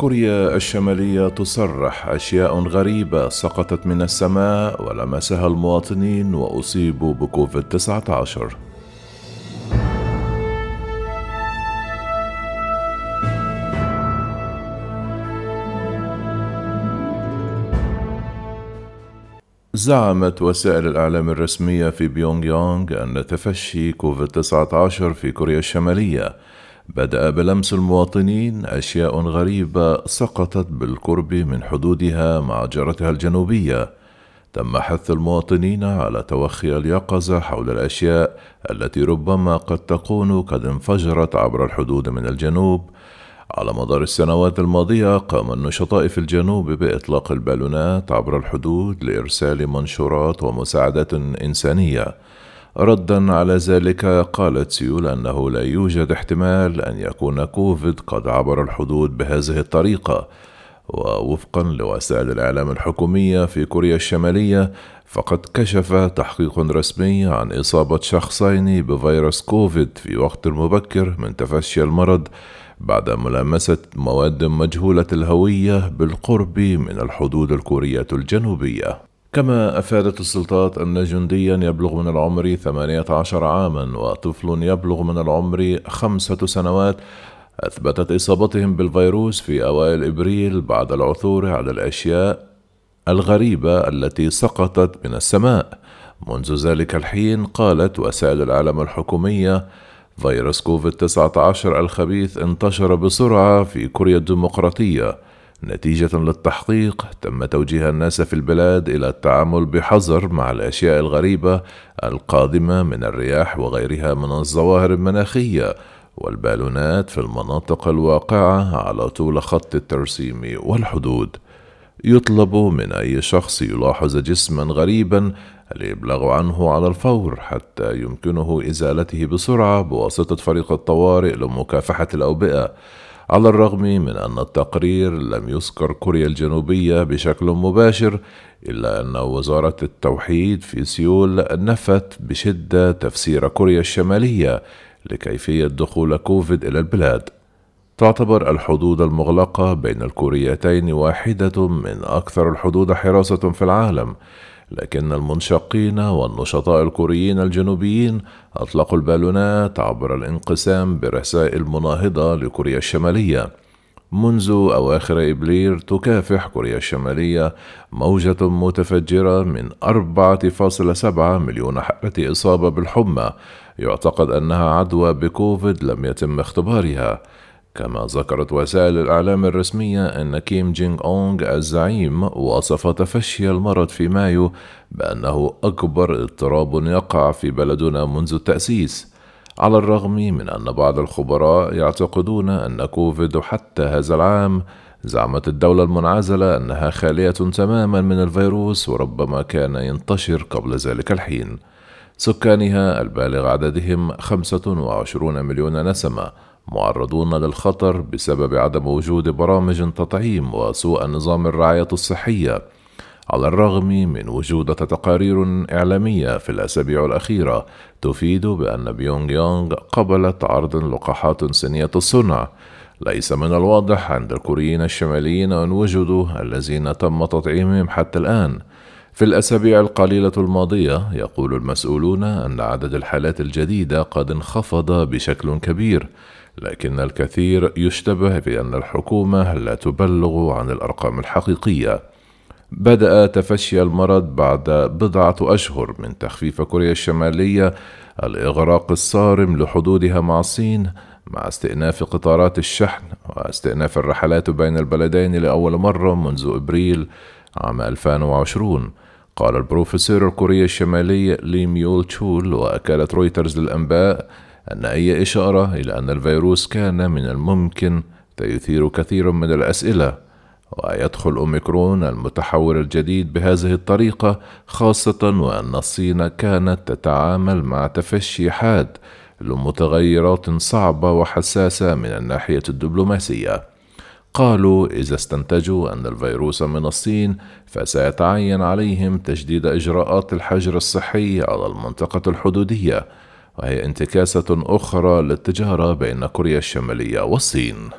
كوريا الشمالية تصرح أشياء غريبة سقطت من السماء ولمسها المواطنين وأصيبوا بكوفيد 19 زعمت وسائل الإعلام الرسمية في بيونغ يونغ أن تفشي كوفيد 19 في كوريا الشمالية. بدأ بلمس المواطنين أشياء غريبة سقطت بالقرب من حدودها مع جارتها الجنوبية. تم حث المواطنين على توخي اليقظة حول الأشياء التي ربما قد تكون قد انفجرت عبر الحدود من الجنوب. على مدار السنوات الماضية قام النشطاء في الجنوب بإطلاق البالونات عبر الحدود لإرسال منشورات ومساعدات إنسانية. ردا على ذلك قالت سيول أنه لا يوجد احتمال أن يكون كوفيد قد عبر الحدود بهذه الطريقة. ووفقا لوسائل الإعلام الحكومية في كوريا الشمالية فقد كشف تحقيق رسمي عن إصابة شخصين بفيروس كوفيد في وقت مبكر من تفشي المرض بعد ملامسة مواد مجهولة الهوية بالقرب من الحدود الكورية الجنوبية. كما أفادت السلطات أن جنديا يبلغ من العمر 18 عاما وطفل يبلغ من العمر خمسة سنوات أثبتت إصابتهم بالفيروس في أوائل إبريل بعد العثور على الأشياء الغريبة التي سقطت من السماء. منذ ذلك الحين قالت وسائل العالم الحكومية فيروس كوفيد 19 الخبيث انتشر بسرعة في كوريا الديمقراطية نتيجة للتحقيق تم توجيه الناس في البلاد إلى التعامل بحذر مع الأشياء الغريبة القادمة من الرياح وغيرها من الظواهر المناخية. والبالونات في المناطق الواقعة على طول خط الترسيم والحدود. يطلب من أي شخص يلاحظ جسما غريبا الإبلاغ عنه على الفور حتى يمكنه إزالته بسرعة بواسطة فريق الطوارئ لمكافحة الأوبئة. على الرغم من أن التقرير لم يذكر كوريا الجنوبية بشكل مباشر إلا أن وزارة التوحيد في سيول نفت بشدة تفسير كوريا الشمالية لكيفية دخول كوفيد إلى البلاد. تعتبر الحدود المغلقة بين الكوريتين واحدة من أكثر الحدود حراسة في العالم لكن المنشقين والنشطاء الكوريين الجنوبيين أطلقوا البالونات عبر الانقسام برسائل مناهضة لكوريا الشمالية. منذ أواخر إبريل تكافح كوريا الشمالية موجة متفجرة من 4.7 مليون حالة إصابة بالحمى. يعتقد أنها عدوى بكوفيد لم يتم اختبارها. كما ذكرت وسائل الإعلام الرسمية أن كيم جونغ أون الزعيم وصف تفشي المرض في مايو بأنه أكبر اضطراب يقع في بلدنا منذ التأسيس. على الرغم من أن بعض الخبراء يعتقدون أن كوفيد حتى هذا العام زعمت الدولة المنعزلة أنها خالية تماما من الفيروس وربما كان ينتشر قبل ذلك الحين. سكانها البالغ عددهم 25 مليون نسمة معرضون للخطر بسبب عدم وجود برامج تطعيم وسوء نظام الرعاية الصحية على الرغم من وجود تقارير إعلامية في الأسابيع الأخيرة تفيد بأن بيونغ يونغ قبلت عرض لقاحات صينية الصنع. ليس من الواضح عند الكوريين الشماليين أن وجدوا الذين تم تطعيمهم حتى الآن في الأسابيع القليلة الماضية يقول المسؤولون أن عدد الحالات الجديدة قد انخفض بشكل كبير لكن الكثير يشتبه بأن الحكومة لا تبلغ عن الأرقام الحقيقية. بدأ تفشي المرض بعد بضعة أشهر من تخفيف كوريا الشمالية الإغراق الصارم لحدودها مع الصين مع استئناف قطارات الشحن واستئناف الرحلات بين البلدين لأول مرة منذ إبريل عام 2020 قال البروفيسور الكوري الشمالي لي ميول تشول لوكالة رويترز للأنباء أن أي إشارة إلى أن الفيروس كان من الممكن تثير كثير من الأسئلة ويدخل أوميكرون المتحور الجديد بهذه الطريقة خاصة وأن الصين كانت تتعامل مع تفشي حاد لمتغيرات صعبة وحساسة من الناحية الدبلوماسية. قالوا إذا استنتجوا أن الفيروس من الصين فسيتعين عليهم تجديد إجراءات الحجر الصحي على المنطقة الحدودية وهي انتكاسة أخرى للتجارة بين كوريا الشمالية والصين.